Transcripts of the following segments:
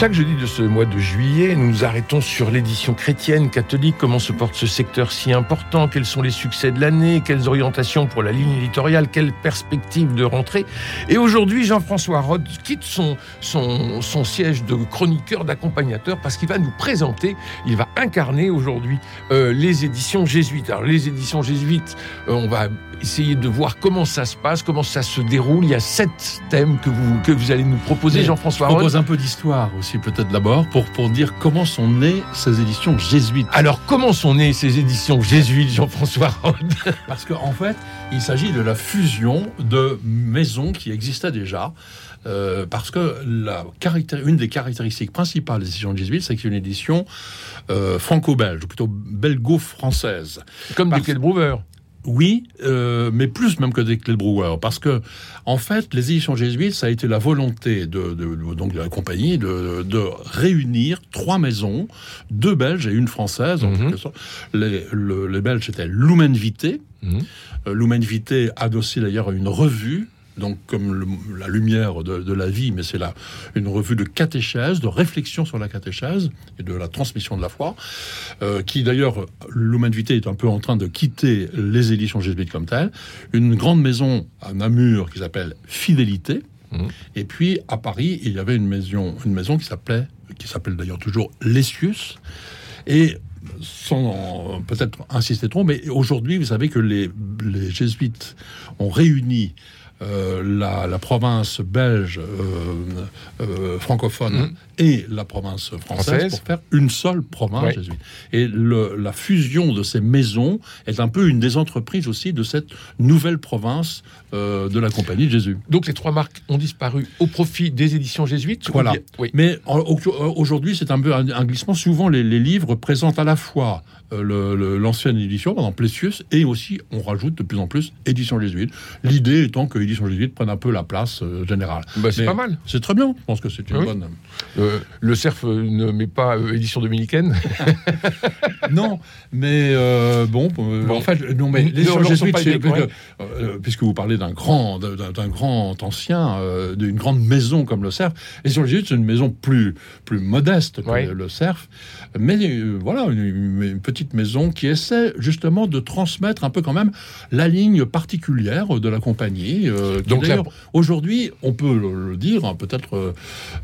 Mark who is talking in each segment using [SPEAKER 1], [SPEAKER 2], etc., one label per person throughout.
[SPEAKER 1] Chaque jeudi de ce mois de juillet, nous nous arrêtons sur l'édition chrétienne, catholique, comment se porte ce secteur si important, quels sont les succès de l'année, quelles orientations pour la ligne éditoriale, quelles perspectives de rentrée? Et aujourd'hui, Jean-François Rode quitte son, son, son siège de chroniqueur, d'accompagnateur, parce qu'il va nous présenter, il va incarner aujourd'hui euh, les éditions jésuites. Alors les éditions jésuites, euh, on va essayer de voir comment ça se passe, comment ça se déroule. Il y a sept thèmes que vous, que vous allez nous proposer, Jean-François
[SPEAKER 2] Je propose un peu d'histoire aussi, peut-être d'abord, pour, pour dire comment sont nées ces éditions jésuites.
[SPEAKER 1] Alors, comment sont nées ces éditions jésuites, Jean-François Rode?
[SPEAKER 2] Parce qu'en en fait, il s'agit de la fusion de maisons qui existaient déjà. Euh, parce que la une des caractéristiques principales des éditions jésuites, c'est que c'est une édition euh, franco-belge, ou plutôt belgo-française.
[SPEAKER 1] Comme Parce... du Brouwer.
[SPEAKER 2] Oui, euh, mais plus même que des Brouwer, parce que en fait, les éditions jésuites, ça a été la volonté de, de donc de la compagnie de, de, réunir trois maisons, deux belges et une française. En mm -hmm. les, le, les, Belges étaient Lumen Vitae, mm -hmm. Lumen Vitae adossé d'ailleurs à une revue donc comme le, la lumière de, de, la vie, mais c'est là une revue de catéchèse, de réflexion sur la catéchèse et de la transmission de la foi, euh, qui d'ailleurs, l'humanité est un peu en train de quitter les éditions jésuites comme telles. Une grande maison à Namur qui s'appelle Fidélité. Mmh. Et puis à Paris, il y avait une maison, une maison qui s'appelait, qui s'appelle d'ailleurs toujours Lessius. Et sans peut-être insister trop, mais aujourd'hui, vous savez que les, les jésuites ont réuni euh, la, la, province belge euh, euh, francophone mmh. et la province française, française, pour faire une seule province jésuite. Et le, la fusion de ces maisons est un peu une des entreprises aussi de cette nouvelle province de la Compagnie de Jésus.
[SPEAKER 1] Donc les trois marques ont disparu au profit des éditions jésuites
[SPEAKER 2] Voilà. Oui. Mais aujourd'hui, c'est un peu un, un, glissement. Souvent, les, les, livres présentent à la fois l'ancienne le, édition, exemple Plessius, et aussi, on rajoute de plus en plus édition jésuite. L'idée étant que édition jésuite prenne un peu la place euh, générale.
[SPEAKER 1] Bah, c'est pas mal.
[SPEAKER 2] C'est très bien. Je pense que c'est une oui. bonne.
[SPEAKER 1] Euh, le CERF ne met pas édition dominicaine
[SPEAKER 2] Non, mais bon, bon, en fait, non, mais l'édition jésuite, puisque vous parlez d'un grand, d'un grand ancien, euh, d'une grande maison comme le Cerf. Sur les c'est une maison plus, plus modeste que oui. le, Cerf, mais euh, voilà, une, une, petite maison qui essaie justement de transmettre un peu quand même la ligne particulière de la compagnie. Euh, Donc aujourd'hui, on peut le, le dire, hein, peut-être, euh,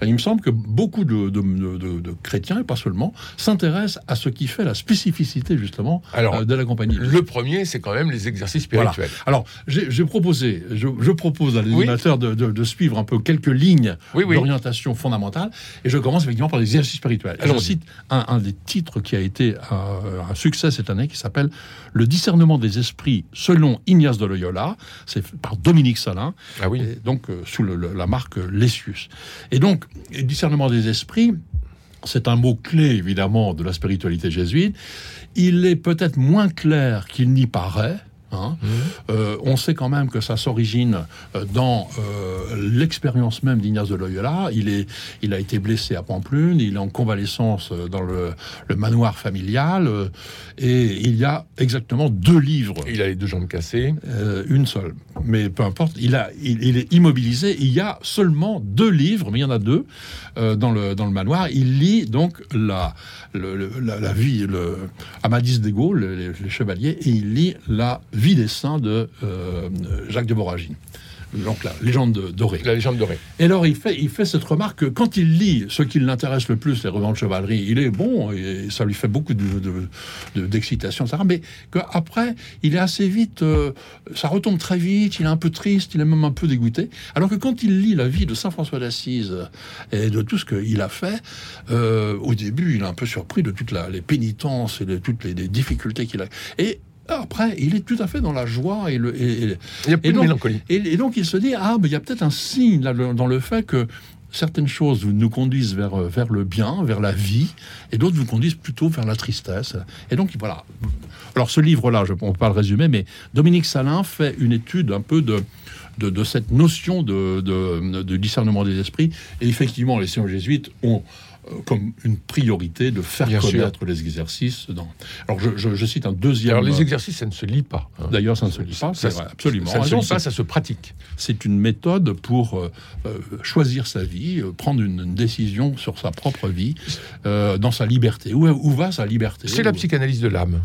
[SPEAKER 2] il me semble que beaucoup de, de, de, de chrétiens, et pas seulement, s'intéressent à ce qui fait la spécificité justement
[SPEAKER 1] Alors,
[SPEAKER 2] de la compagnie.
[SPEAKER 1] Le premier, c'est quand même les exercices spirituels.
[SPEAKER 2] Voilà. Alors, j'ai proposé je, je, propose à l'éditeur oui. de, de, de, suivre un peu quelques lignes oui, oui. d'orientation fondamentale. Et je commence effectivement par les exercices spirituels. Alors, je cite un, un, des titres qui a été un, succès cette année qui s'appelle Le discernement des esprits selon Ignace de Loyola. C'est par Dominique Salin.
[SPEAKER 1] Ah oui.
[SPEAKER 2] Et donc, euh, sous le, le, la marque Lessius. Et donc, le discernement des esprits, c'est un mot clé évidemment de la spiritualité jésuite. Il est peut-être moins clair qu'il n'y paraît. Hein. Mmh. Euh, on sait quand même que ça s'origine euh, dans euh, l'expérience même d'Ignace de Loyola. Il, est, il a été blessé à Pamplune, il est en convalescence dans le, le manoir familial, euh, et il y a exactement deux livres.
[SPEAKER 1] Il a les deux jambes cassées.
[SPEAKER 2] Une seule. Mais peu importe, il, a, il, il, est immobilisé. Il y a seulement deux livres, mais il y en a deux dans, le, dans le manoir. Il lit donc la, le, la, la, vie, le Amadis de Gaulle, les, les, chevaliers, et il lit la vie des saints de euh, Jacques de Voragine donc la légende dorée.
[SPEAKER 1] La légende dorée.
[SPEAKER 2] Et alors il fait, il fait cette remarque que quand il lit ce qui l'intéresse le plus, les romans de chevalerie, il est bon et ça lui fait beaucoup d'excitation, de, de. Mais qu'après, il est assez vite, euh, ça retombe très vite, il est un peu triste, il est même un peu dégoûté. Alors que quand il lit la vie de Saint François d'Assise et de tout ce qu'il a fait, euh, au début, il est un peu surpris de toutes la, les pénitences et de toutes les, les difficultés qu'il a. Et après, il est tout à fait dans la joie et le. Et,
[SPEAKER 1] il y a plus
[SPEAKER 2] et
[SPEAKER 1] de mélancolie.
[SPEAKER 2] Et, et, donc, il se dit ah, mais il y a peut-être un signe là, dans le fait que certaines choses nous conduisent vers, euh, vers le bien, vers la vie, et d'autres vous conduisent plutôt vers la tristesse. Et donc, voilà. Alors, ce livre-là, je, peut pas le résumer, mais Dominique Salin fait une étude un peu de, de, cette notion de, de, discernement des esprits. Et effectivement, les séances jésuites ont comme une priorité de faire connaître les exercices. Dans... Alors, je, cite un deuxième.
[SPEAKER 1] Alors, les exercices, ça ne se lit pas.
[SPEAKER 2] Hein. D'ailleurs, ça ne se lit pas, vrai, absolument.
[SPEAKER 1] Ça ne se lit pas, ça se pratique.
[SPEAKER 2] C'est une méthode pour euh, euh, choisir sa vie, prendre une, décision sur sa propre vie, dans sa liberté. Où, où va sa liberté
[SPEAKER 1] C'est la psychanalyse de l'âme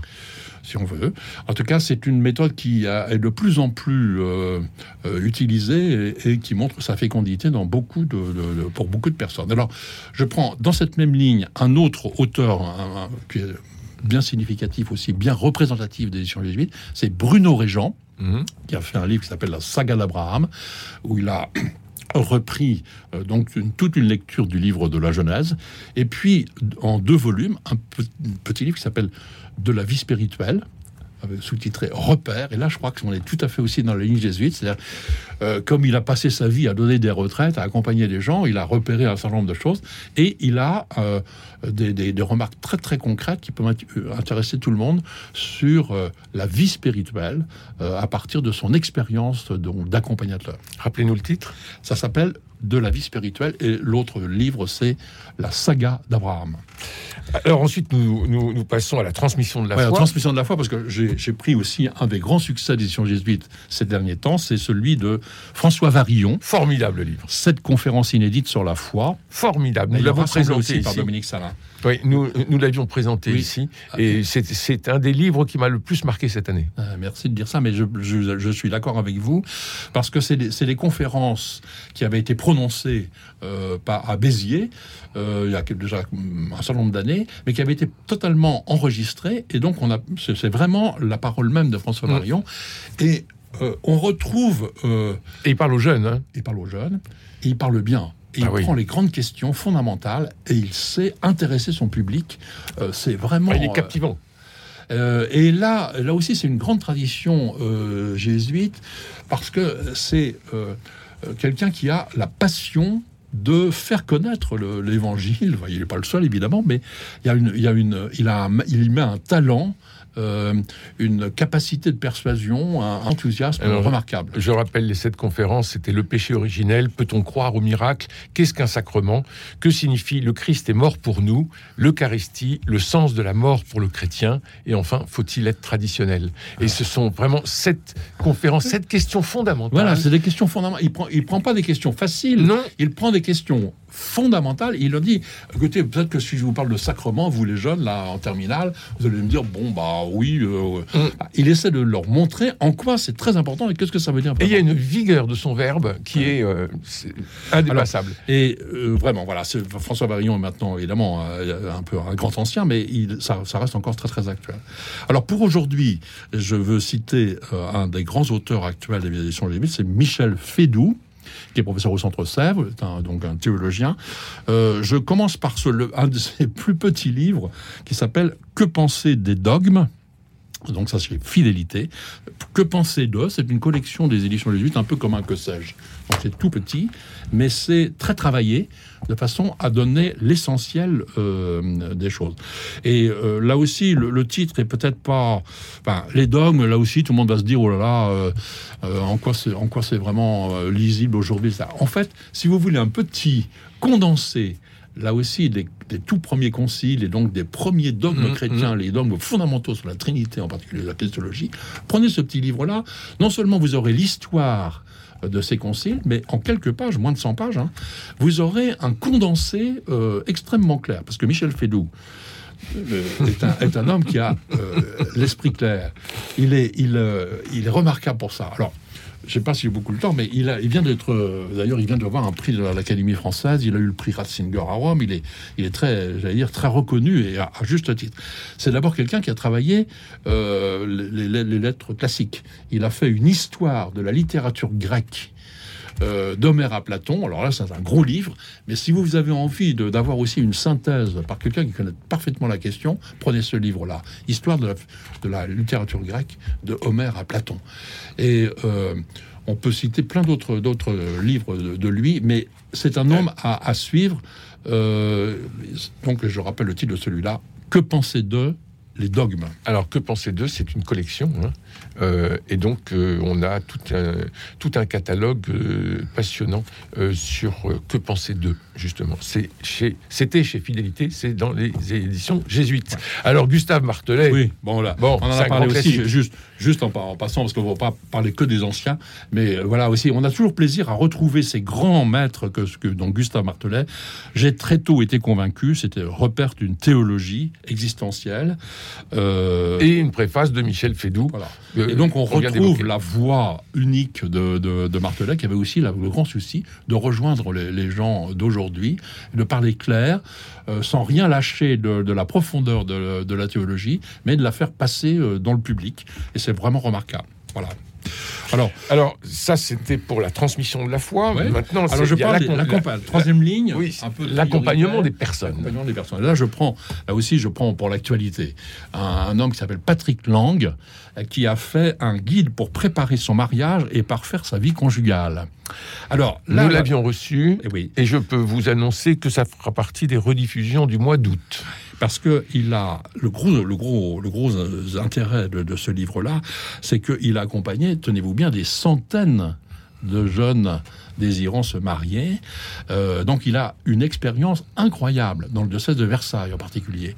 [SPEAKER 2] si on veut. En tout cas, c'est une méthode qui est de plus en plus euh, euh, utilisée et, qui montre sa fécondité dans beaucoup de, pour beaucoup de personnes. Alors, je prends dans cette même ligne un autre auteur qui est bien significatif aussi, bien représentatif des éditions jésuites, c'est Bruno Régent, mhm. qui a fait un livre qui s'appelle La saga d'Abraham, où il a repris euh, donc toute une lecture du livre de la Genèse, et puis en deux volumes, un petit livre qui s'appelle De la vie spirituelle, sous-titré Repère. Et là, je crois qu'on est tout à fait aussi dans la ligne jésuite. C'est-à-dire, euh, comme il a passé sa vie à donner des retraites, à accompagner des gens, il a repéré un certain nombre de choses et il a euh, des, remarques très très concrètes qui peuvent intéresser tout le monde sur euh, la vie spirituelle à partir de son expérience d'accompagnateur.
[SPEAKER 1] Rappelez-nous le titre.
[SPEAKER 2] Ça s'appelle De la vie spirituelle et l'autre livre, c'est La saga d'Abraham.
[SPEAKER 1] Alors ensuite, nous, nous, passons à la transmission de la foi.
[SPEAKER 2] La transmission de la foi, parce que j'ai pris aussi un des grands succès d'édition jésuite ces derniers temps, c'est celui de François Varillon.
[SPEAKER 1] Formidable livre.
[SPEAKER 2] Cette conférence inédite sur la foi.
[SPEAKER 1] Formidable. Nous l'avons présenté aussi
[SPEAKER 2] par Dominique Salin.
[SPEAKER 1] Oui, nous, nous l'avions présenté ici, ah, et c'est un des livres qui m'a le plus marqué cette année.
[SPEAKER 2] Ah, merci de dire ça, mais je, je, suis d'accord avec vous, parce que c'est des, conférences qui avaient été prononcées euh, à Béziers, euh, il y a déjà un certain nombre d'années, mais qui avaient été totalement enregistrées, et donc on a, c'est vraiment la parole même de François mm. Marion, et euh, on retrouve...
[SPEAKER 1] et il parle aux jeunes. Hein.
[SPEAKER 2] Il parle aux jeunes, et il parle bien il ah prend les grandes questions fondamentales et il sait intéresser son public. Euh, c'est vraiment.
[SPEAKER 1] Ah, il est captivant.
[SPEAKER 2] Euh, et là, là aussi, c'est une grande tradition euh, jésuite parce que c'est quelqu'un qui a la passion de faire connaître l'évangile. Il n'est pas le seul, évidemment, mais il, y a une, il, y a une, il, a il met un talent euh, une capacité de persuasion, un enthousiasme remarquable.
[SPEAKER 1] Je rappelle les sept conférences, c'était le péché originel, peut-on croire au miracle, qu'est-ce qu'un sacrement, que signifie le Christ est mort pour nous, l'Eucharistie, le sens de la mort pour le chrétien, et enfin, faut-il être traditionnel? Et ce sont vraiment sept conférences, sept questions fondamentales.
[SPEAKER 2] Voilà, c'est des questions fondamentales. Il prend, il prend pas des questions faciles,
[SPEAKER 1] non.
[SPEAKER 2] il prend des questions fondamentale. Il leur dit, écoutez, peut-être que si je vous parle de sacrement, vous les jeunes, là, en terminale, vous allez me dire, bon, bah oui. Euh, mm. Il essaie de leur montrer en quoi c'est très important et qu'est-ce que ça veut dire.
[SPEAKER 1] Et il y a une vigueur de son verbe qui est, euh, indépassable.
[SPEAKER 2] et euh, vraiment, voilà, François Barillon est maintenant, évidemment, un peu un grand ancien, mais il, ça, ça, reste encore très, très actuel. Alors, pour aujourd'hui, je veux citer un des grands auteurs actuels des éditions de c'est Michel Fédou qui est professeur au Centre Sèvres, donc un théologien. Euh, je commence par un de ses plus petits livres qui s'appelle Que penser des dogmes? Donc ça c'est fidélité. Que penser d'eux C'est une collection des éditions jésuites, un peu comme un. Donc c'est tout petit, mais c'est très travaillé de façon à donner l'essentiel euh, des choses. Et euh, là aussi, le, titre est peut-être pas... Enfin, les dogmes, là aussi, tout le monde va se dire, oh là là, euh, c'est, en quoi c'est vraiment lisible aujourd'hui. En fait, si vous voulez un petit condensé là aussi des, tout premiers conciles et donc des premiers dogmes mmh, chrétiens, mmh. les dogmes fondamentaux sur la Trinité, en particulier la christologie, prenez ce petit livre-là. Non seulement vous aurez l'histoire de ces conciles, mais en quelques pages, moins de 100 pages, hein, vous aurez un condensé euh, extrêmement clair. Parce que Michel Fédou, euh, est, un, homme qui a euh, l'esprit clair. Il est, il, il est remarquable pour ça. Alors, je ne sais pas si j'ai beaucoup le temps, mais il, vient d'être, euh, d'ailleurs, il vient d'avoir un prix de l'Académie française. Il a eu le prix Ratzinger à Rome. Il est, il est très, j'allais dire, très reconnu et à, juste titre. C'est d'abord quelqu'un qui a travaillé euh, les, lettres classiques. Il a fait une histoire de la littérature grecque euh, d'Homère à Platon. Alors là, c'est un gros livre, mais si vous avez envie d'avoir aussi une synthèse par quelqu'un qui connaît parfaitement la question, prenez ce livre-là, Histoire de la, de littérature grecque de Homère à Platon. Et euh, on peut citer plein d'autres livres de, lui, mais c'est un homme à, suivre. Euh, donc, je rappelle le titre de celui-là. Que penser d'eux les dogmes?
[SPEAKER 1] Alors, que penser d'eux C'est une collection. Hein. Euh, et donc, euh, on a tout un, tout un catalogue euh, passionnant sur que penser d'eux, justement. C'est chez, c'était chez Fidélité, c'est dans les éditions jésuites. Alors, Gustave Martelet.
[SPEAKER 2] Oui, bon, là, bon, on en a parlé aussi, juste, juste en, passant, parce qu'on ne va pas parler que des anciens, mais voilà aussi, on a toujours plaisir à retrouver ces grands maîtres que, que dont Gustave Martelet. J'ai très tôt été convaincu, c'était repère d'une théologie existentielle.
[SPEAKER 1] et une préface de Michel Fédoux. Voilà.
[SPEAKER 2] Et donc on retrouve la voix unique de, de, Martelet, qui avait aussi le grand souci de rejoindre les, gens d'aujourd'hui, de parler clair, euh, sans rien lâcher de, la profondeur de, la théologie, mais de la faire passer euh, dans le public. Et c'est vraiment remarquable. Voilà.
[SPEAKER 1] Alors, alors ça c'était pour la transmission de la foi. Maintenant,
[SPEAKER 2] alors je parle de la, troisième ligne,
[SPEAKER 1] oui, un peu l'accompagnement des personnes.
[SPEAKER 2] L'accompagnement des personnes. Là, je prends, là aussi, je prends pour l'actualité un, homme qui s'appelle Patrick Lang, qui a fait un guide pour préparer son mariage et parfaire sa vie conjugale.
[SPEAKER 1] Alors, là, nous l'avions reçu, et, eh oui. et je peux vous annoncer que ça fera partie des rediffusions du mois d'août
[SPEAKER 2] parce que il a le gros, le gros, le gros intérêt de, ce livre-là, c'est qu'il a accompagné, tenez-vous bien, des centaines de jeunes désirant se marier. Euh, donc il a une expérience incroyable dans le diocèse de Versailles en particulier.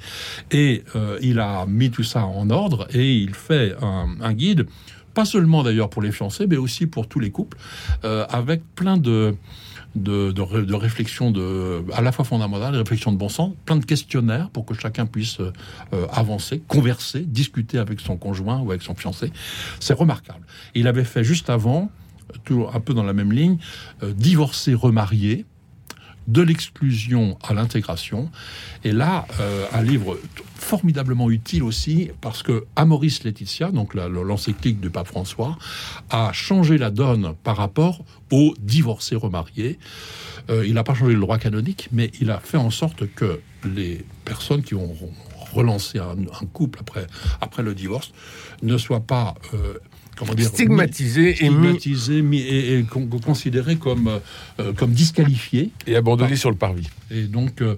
[SPEAKER 2] Et euh, il a mis tout ça en ordre et il fait un, guide, pas seulement d'ailleurs pour les fiancés, mais aussi pour tous les couples, euh, avec plein de de, de, réflexion de, à la fois fondamentale, réflexion de bon sens, plein de questionnaires pour que chacun puisse euh, avancer, converser, discuter avec son conjoint ou avec son fiancé. C'est remarquable. Il avait fait juste avant, toujours un peu dans la même ligne, euh, divorcer, remarier, de l'exclusion à l'intégration. Et là, euh, un livre formidablement utile aussi parce que Amoris Laetitia, donc l'encyclique du pape François, a changé la donne par rapport aux divorcés remariés. Euh, il n'a pas changé le droit canonique, mais il a fait en sorte que les personnes qui ont relancé un, couple après, après le divorce ne soient pas euh,
[SPEAKER 1] comment dire, stigmatisé, et, mis,
[SPEAKER 2] et, considéré comme, euh, comme disqualifié.
[SPEAKER 1] Et abandonné sur le parvis.
[SPEAKER 2] Et donc, euh,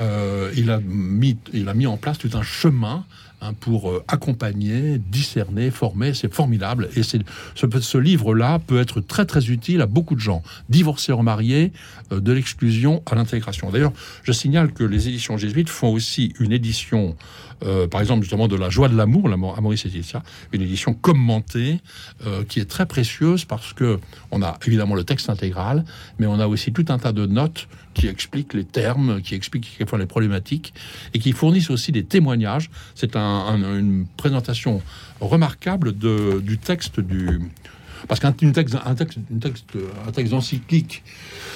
[SPEAKER 2] euh, il, a mis, il a mis en place tout un chemin Hein, pour accompagner, discerner, former. C'est formidable. Et ce, ce livre-là peut être très très utile à beaucoup de gens, divorcés, remariés, euh, de l'exclusion à l'intégration. D'ailleurs, je signale que les éditions jésuites font aussi une édition, euh, par exemple justement de la joie de l'amour, l'amour, Maurice ça, une édition commentée qui est très précieuse parce que on a évidemment le texte intégral, mais on a aussi tout un tas de notes qui expliquent les termes, qui expliquent quelquefois les problématiques et qui fournissent aussi des témoignages. C'est une présentation remarquable du texte du, parce qu'un texte, un texte, un texte, un texte encyclique.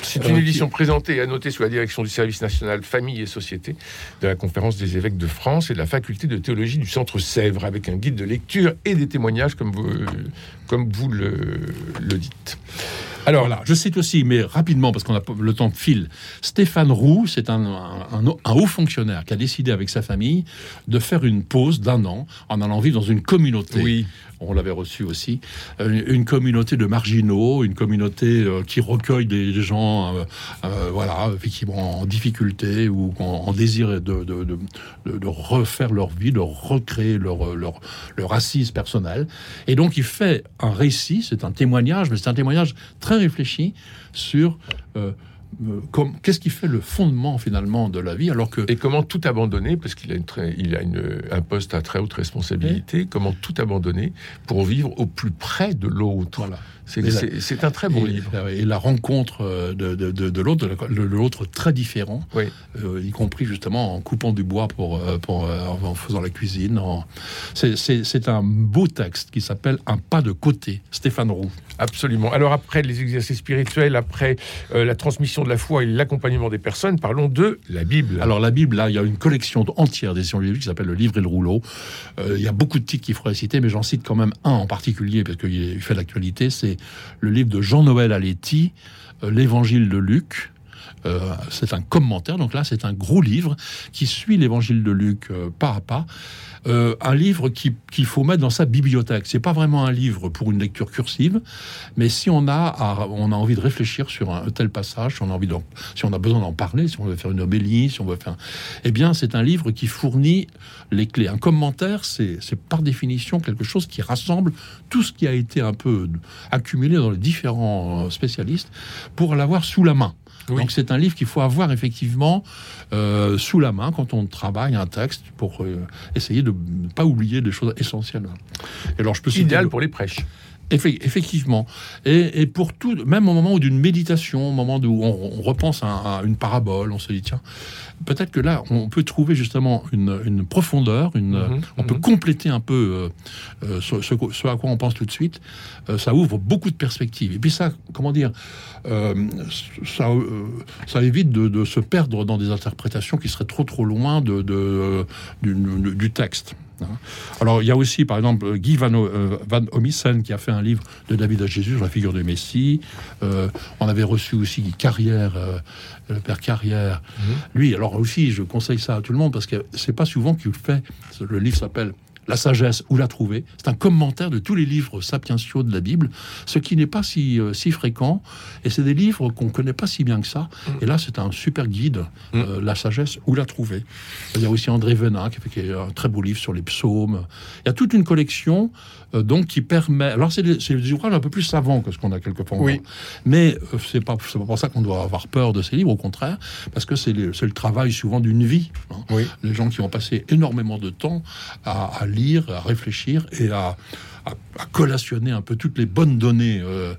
[SPEAKER 1] C'est une euh, édition présentée et annotée sous la direction du service national Famille et Société de la Conférence des évêques de France et de la faculté de théologie du Centre Sèvres, avec un guide de lecture et des témoignages, comme vous, comme vous le, le dites.
[SPEAKER 2] Alors là, je cite aussi, mais rapidement, parce qu'on a le temps file, Stéphane Roux, c'est un, un, haut fonctionnaire qui a décidé avec sa famille de faire une pause d'un an en allant vivre dans une communauté.
[SPEAKER 1] Oui.
[SPEAKER 2] On l'avait reçu aussi. Euh, une communauté de marginaux, une communauté euh, qui recueille des, gens, euh, voilà, effectivement en difficulté ou en, désir de, refaire leur vie, de recréer leur, assise personnelle. Et donc, il fait un récit, c'est un témoignage, mais c'est un témoignage très réfléchi sur qu'est-ce qui fait le fondement finalement de la vie alors que
[SPEAKER 1] et comment tout abandonner parce qu'il a une il a une, un poste à très haute responsabilité comment tout abandonner pour vivre au plus près de l'autre? Voilà c'est un très bon livre.
[SPEAKER 2] Et la rencontre euh, de, de, de, l'autre, de l'autre très différent, euh, y compris justement en coupant du bois pour, euh, pour en faisant la cuisine. C'est un beau texte qui s'appelle Un pas de côté, Stéphane Roux.
[SPEAKER 1] Absolument. Alors après les exercices spirituels, après la transmission de la foi et l'accompagnement des personnes, parlons de la Bible.
[SPEAKER 2] Alors la Bible, là, il y a une collection entière des bibliques qui s'appelle le livre et le rouleau. Euh, il y a beaucoup de titres qu'il faudrait citer, mais j'en cite quand même un en particulier parce qu'il fait l'actualité. C'est le livre de Jean-Noël Aletti, euh, l'Évangile de Luc. Euh, c'est un commentaire, donc là c'est un gros livre qui suit l'évangile de Luc pas à pas. Euh, un livre qu'il faut mettre dans sa bibliothèque. C'est pas vraiment un livre pour une lecture cursive, mais si on a, on a envie de réfléchir sur un tel passage, si on a envie si on a besoin d'en parler, si on veut faire une homélie, si on veut faire, eh bien, c'est un livre qui fournit les clés. Un commentaire, c'est par définition quelque chose qui rassemble tout ce qui a été un peu accumulé dans les différents euh, spécialistes pour l'avoir sous la main. Donc c'est un livre qu'il faut avoir effectivement euh, sous la main quand on travaille un texte pour euh, essayer de ne pas oublier des choses essentielles.
[SPEAKER 1] Et alors je peux idéal pour les prêches.
[SPEAKER 2] Effectivement. Et, pour tout, même au moment d'une méditation, au moment où on, repense à, une parabole, on se dit, tiens, peut-être que là, on peut trouver justement une, profondeur, une, mhm, on peut mhm. compléter un peu euh, euh, ce, à quoi on pense tout de suite. Euh, ça ouvre beaucoup de perspectives. Et puis ça, comment dire, ça, ça évite de, se perdre dans des interprétations qui seraient trop trop loin de, du texte. Hein. Alors, il y a aussi, par exemple, Guy Van, euh, Van Omissen qui a fait un livre de David à Jésus sur la figure de Messie. Euh, on avait reçu aussi Carrière, euh, le père Carrière. Mhm. Lui, alors aussi, je conseille ça à tout le monde parce que c'est pas souvent qu'il fait. Le livre s'appelle la sagesse, où la trouver C'est un commentaire de tous les livres sapientiaux de la Bible, ce qui n'est pas si, euh, si fréquent. Et c'est des livres qu'on ne connaît pas si bien que ça. Mm. Et là, c'est un super guide, mm. euh, La sagesse, où la trouver Il y a aussi André Venin, qui a fait un très beau livre sur les psaumes. Il y a toute une collection euh, donc qui permet. Alors, c'est des, des, ouvrages un peu plus savants que ce qu'on a quelquefois. Oui. Mais c'est pas, pas pour ça qu'on doit avoir peur de ces livres, au contraire, parce que c'est le, le, travail souvent d'une vie. Hein. Oui. Les gens qui ont passé énormément de temps à, à lire, à réfléchir et à, à, collationner un peu toutes les bonnes données euh,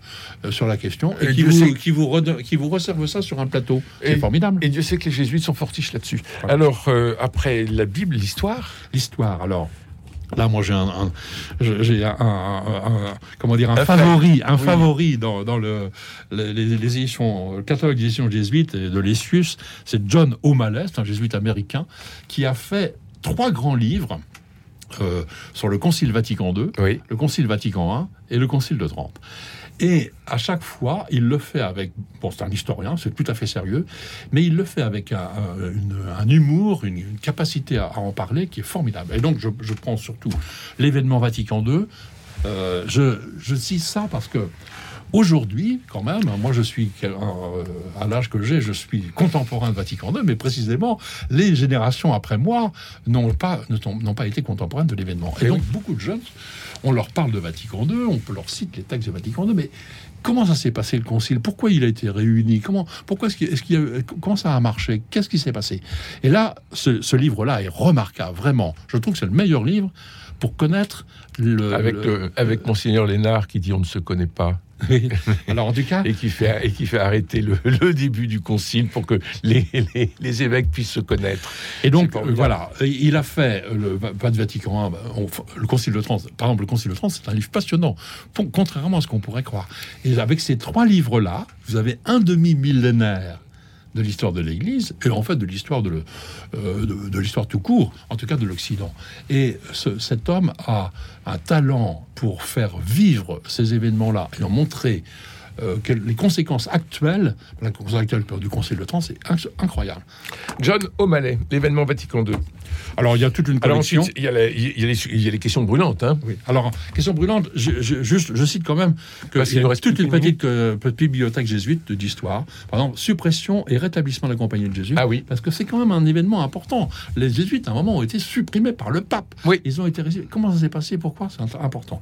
[SPEAKER 2] euh, sur la question et, qui, vous, qui, vous qui vous réserve ça sur un plateau. C'est formidable.
[SPEAKER 1] Et Dieu sait que les jésuites sont fortiches là-dessus. Alors, euh, après la Bible, l'histoire?
[SPEAKER 2] L'histoire, alors. Là, moi, j'ai un, j'ai un, comment dire, un, favori, un favori dans, dans le, les, les, éditions, le catalogue d'éditions jésuites de l'Essius. C'est John O'Malley, un jésuite américain, qui a fait trois grands livres euh, sur le Concile Vatican II, le Concile Vatican I et le Concile de Trente. Et à chaque fois, il le fait avec. Bon, c'est un historien, c'est tout à fait sérieux, mais il le fait avec un, humour, une, capacité à, en parler qui est formidable. Et donc, je, prends surtout l'événement Vatican II. Euh, je, je cite ça parce que Aujourd'hui, quand même, moi je suis euh, à l'âge que j'ai, je suis contemporain de Vatican II, mais précisément les générations après moi n'ont pas n'ont pas été contemporains de l'événement. Et, donc beaucoup de jeunes, on leur parle de Vatican II, on peut leur citer les textes de Vatican II, mais comment ça s'est passé le concile? Pourquoi il a été réuni? Comment pourquoi est-ce qu'il, est comment ça a marché? Qu'est-ce qui s'est passé? Et là, ce, ce livre-là est remarquable, vraiment. Je trouve que c'est le meilleur livre pour connaître le
[SPEAKER 1] avec le, avec monseigneur Lénard qui dit on ne se connaît pas.
[SPEAKER 2] Alors en tout cas,
[SPEAKER 1] et qui fait et qui fait arrêter le, début du concile pour que les, les, évêques puissent se connaître.
[SPEAKER 2] Et donc voilà, il a fait le pas de Vatican bah, le concile de Trente. Par exemple, le concile de Trente, c'est un livre passionnant, contrairement à ce qu'on pourrait croire. Et avec ces trois livres là, vous avez un demi millénaire de l'histoire de l'Église et en fait de l'histoire de, euh, de, l'histoire tout court, en tout cas de l'Occident. Et cet homme a un talent pour faire vivre ces événements-là et en montrer euh, les conséquences actuelles, la conséquence actuelle du Conseil de Trente, c'est incroyable.
[SPEAKER 1] John O'Malley, l'événement Vatican II.
[SPEAKER 2] Alors, il y a toute une collection.
[SPEAKER 1] il, y a les, questions brûlantes. Hein.
[SPEAKER 2] Oui. Alors, questions brûlantes, je, juste, je cite quand même que Parce il, y reste toute une petite, euh, petite, bibliothèque jésuite d'histoire. Par exemple, suppression et rétablissement de la Compagnie de Jésus.
[SPEAKER 1] Ah oui.
[SPEAKER 2] Parce que c'est quand même un événement important. Les jésuites, à un moment, ont été supprimés par le pape.
[SPEAKER 1] Oui.
[SPEAKER 2] Ils ont été Comment ça s'est passé? Pourquoi? C'est important.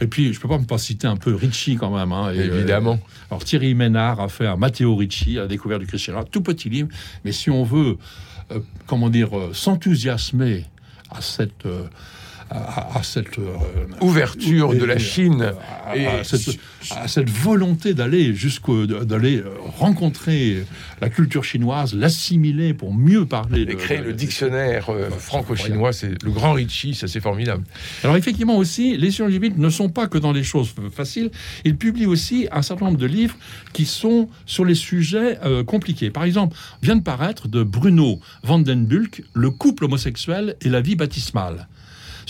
[SPEAKER 2] Et puis, je peux pas me pas citer un peu Ricci quand même. Hein,
[SPEAKER 1] Évidemment.
[SPEAKER 2] Euh, alors, Thierry Ménard a fait un Matteo Ricci, a découvert du christianisme, tout petit livre. Mais si on veut euh, comment dire, euh, s'enthousiasmer à cette, euh, à, cette euh,
[SPEAKER 1] ouverture de la Chine
[SPEAKER 2] et à, cette, volonté d'aller jusqu'au d'aller euh, rencontrer la culture chinoise, l'assimiler pour mieux parler.
[SPEAKER 1] Et créer le dictionnaire euh, franco-chinois, c'est le grand Ritchie, ça c'est formidable.
[SPEAKER 2] Alors effectivement aussi, les scientifiques ne sont pas que dans les choses faciles, ils publient aussi un certain nombre de livres qui sont sur les sujets compliqués. Par exemple, vient de paraître de Bruno Vandenbulk, Le couple homosexuel et la vie baptismale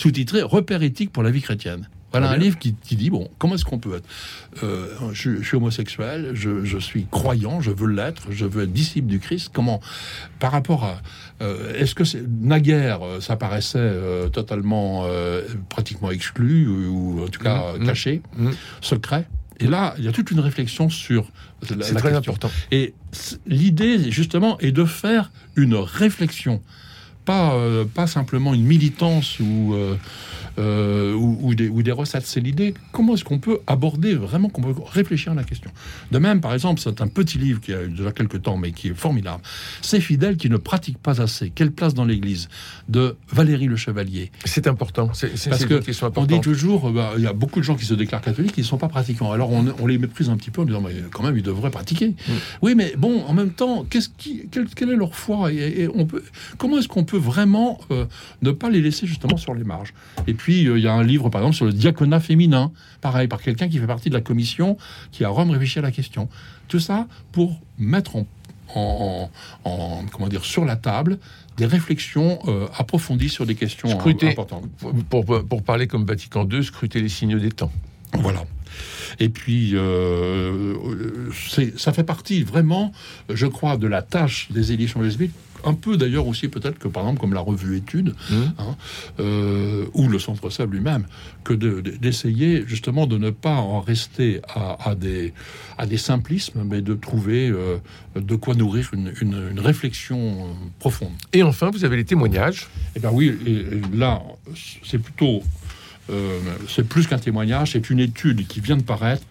[SPEAKER 2] sous-titré Repère éthique pour la vie chrétienne. Voilà un livre qui, dit bon, comment est-ce qu'on peut être euh, je, suis homosexuel, je, suis croyant, je veux l'être, je veux être disciple du Christ. Comment, par rapport à, euh, est-ce que c'est naguère, euh, ça paraissait totalement, pratiquement exclu ou, en tout cas mmh, mmh, caché, mmh. secret? Et là, il y a toute une réflexion sur
[SPEAKER 1] la, C'est très important.
[SPEAKER 2] Et l'idée, justement, est de faire une réflexion pas, euh, pas simplement une militance ou, euh, euh, ou, des, ou, des, recettes. C'est l'idée, comment est-ce qu'on peut aborder vraiment, qu'on peut réfléchir à la question? De même, par exemple, c'est un petit livre qui a déjà quelques temps, mais qui est formidable. C'est Fidèle qui ne pratique pas assez. Quelle place dans l'Église De Valérie Le Chevalier?
[SPEAKER 1] C'est important. C'est,
[SPEAKER 2] Parce que on dit toujours, bah, il y a beaucoup de gens qui se déclarent catholiques qui ne sont pas pratiquants. Alors on, les méprise un petit peu en disant, mais quand même, ils devraient pratiquer. Mm. Oui, mais bon, en même temps, qu'est-ce qui, quelle, est leur foi? Et, on peut, Comment est-ce qu'on peut vraiment euh, ne pas les laisser justement sur les marges? Et puis, euh, il y a un livre, par exemple, sur le diaconat féminin, pareil, par quelqu'un qui fait partie de la commission qui a Rome réfléchi à la question. Tout ça pour mettre en, comment dire, sur la table des réflexions euh, approfondies sur des questions importantes.
[SPEAKER 1] Pour, pour, parler comme Vatican II, scruter les signes des temps.
[SPEAKER 2] Voilà. Et puis, ça fait partie vraiment, je crois, de la tâche des éditions lesbiennes un peu d'ailleurs aussi peut-être que par exemple comme la revue Études mmh. hein, euh, ou le Centre Sable lui-même, que d'essayer justement de ne pas en rester à, des, à des simplismes, mais de trouver euh, de quoi nourrir une, réflexion euh, profonde.
[SPEAKER 1] Et enfin, vous avez les témoignages.
[SPEAKER 2] Eh bien oui, là, c'est plutôt... c'est plus qu'un témoignage, c'est une étude qui vient de paraître.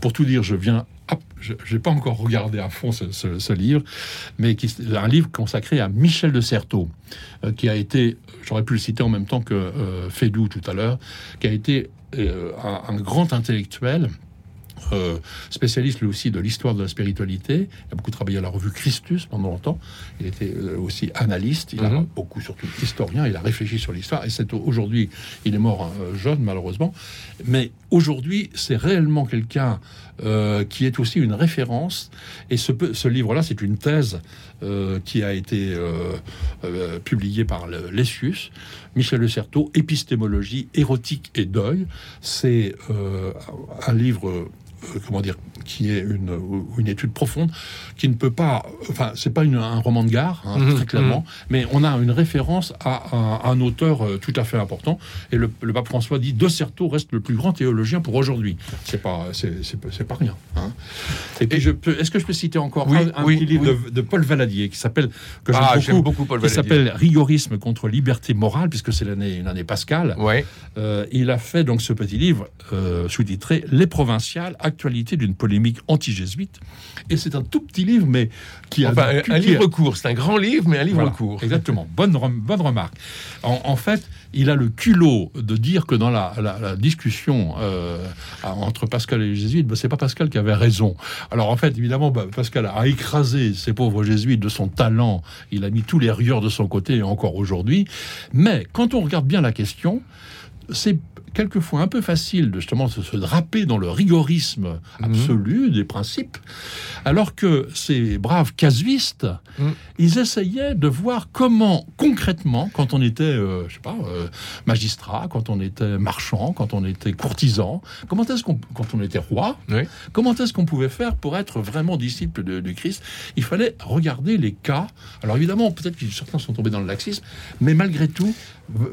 [SPEAKER 2] Pour tout dire, je viens je n'ai pas encore regardé à fond ce, livre, mais qui un livre consacré à Michel de Certeau, euh, qui a été, j'aurais pu le citer en même temps que euh, Fédou tout à l'heure, qui a été euh, un, grand intellectuel euh, spécialiste lui aussi de l'histoire de la spiritualité. Il a beaucoup travaillé à la revue Christus pendant longtemps. Il était euh, aussi analyste. Il a mhm. beaucoup, surtout historien. Il a réfléchi sur l'histoire. Et c'est aujourd'hui, il est mort euh, jeune malheureusement. Mais aujourd'hui, c'est réellement quelqu'un qui est aussi une référence. Et ce, ce livre-là, c'est une thèse qui a été publiée par Lessius, Michel Le Certeau, Épistémologie, érotique et deuil. C'est un livre comment dire, qui est une, une, étude profonde, qui ne peut pas, enfin, c'est pas une, un roman de gare, hein, mhm, très clairement, mhm. mais on a une référence à un, auteur euh, tout à fait important. Et le, pape François dit De Certeau reste le plus grand théologien pour aujourd'hui. C'est pas, c'est pas rien. Hein. Et puis, est-ce que je peux citer encore un, petit livre de, Paul Valadier qui s'appelle que j'aime ah, beaucoup, beaucoup Paul qui s'appelle Rigorisme contre liberté morale, puisque c'est l'année une année pascale.
[SPEAKER 1] Ouais.
[SPEAKER 2] Euh, il a fait donc ce petit livre sous-titré Les provinciales d'une polémique anti-jésuite. Et c'est un tout petit livre, mais qui a...
[SPEAKER 1] un, livre court, c'est un grand livre, mais un livre court.
[SPEAKER 2] Exactement, bonne, bonne remarque. En, fait, il a le culot de dire que dans la, discussion euh, entre Pascal et les jésuites, ben, c'est pas Pascal qui avait raison. Alors en fait, évidemment, ben, Pascal a écrasé ces pauvres jésuites de son talent, il a mis tous les rieurs de son côté, encore aujourd'hui. Mais quand on regarde bien la question, c'est quelquefois un peu facile de justement se, draper dans le rigorisme mhm. absolu des principes, alors que ces braves casuistes, mhm. ils essayaient de voir comment concrètement, quand on était, euh, je sais pas, euh, magistrat, quand on était marchand, quand on était courtisan, comment est-ce qu'on, quand on était roi, comment est-ce qu'on pouvait faire pour être vraiment disciple de, Christ? Il fallait regarder les cas. Alors évidemment, peut-être que certains sont tombés dans le laxisme, mais malgré tout,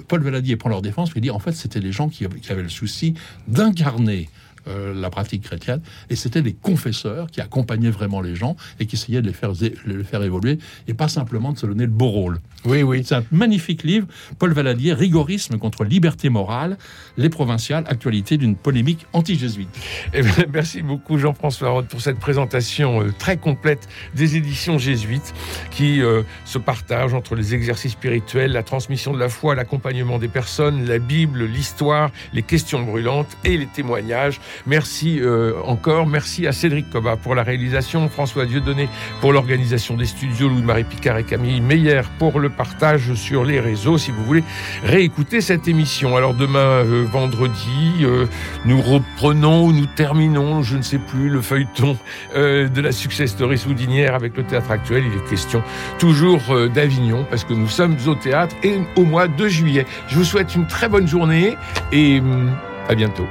[SPEAKER 2] Paul Valadier prend leur défense et dit en fait c'était les gens qui, qui avait le souci d'incarner euh, la pratique chrétienne. Et c'était des confesseurs qui accompagnaient vraiment les gens et qui essayaient de les faire, les faire évoluer et pas simplement de se donner le beau rôle.
[SPEAKER 1] Oui, oui.
[SPEAKER 2] C'est un magnifique livre, Paul Valadier, Rigorisme contre liberté morale, les provinciales, actualité d'une polémique anti-jésuite.
[SPEAKER 1] Eh merci beaucoup Jean-François Roth pour cette présentation euh, très complète des éditions jésuites qui euh, se partagent entre les exercices spirituels, la transmission de la foi, l'accompagnement des personnes, la Bible, l'histoire, les questions brûlantes et les témoignages. Merci euh, encore, merci à Cédric Coba pour la réalisation, François Dieudonné pour l'organisation des studios, Louis-Marie Picard et Camille Meyer pour le partage sur les réseaux si vous voulez réécouter cette émission. Alors demain, euh, vendredi, euh, nous reprenons, nous terminons, je ne sais plus, le feuilleton euh, de la success story soudinière avec le théâtre actuel. Il est question toujours d'Avignon parce que nous sommes au théâtre et au mois de juillet. Je vous souhaite une très bonne journée et hum, à bientôt.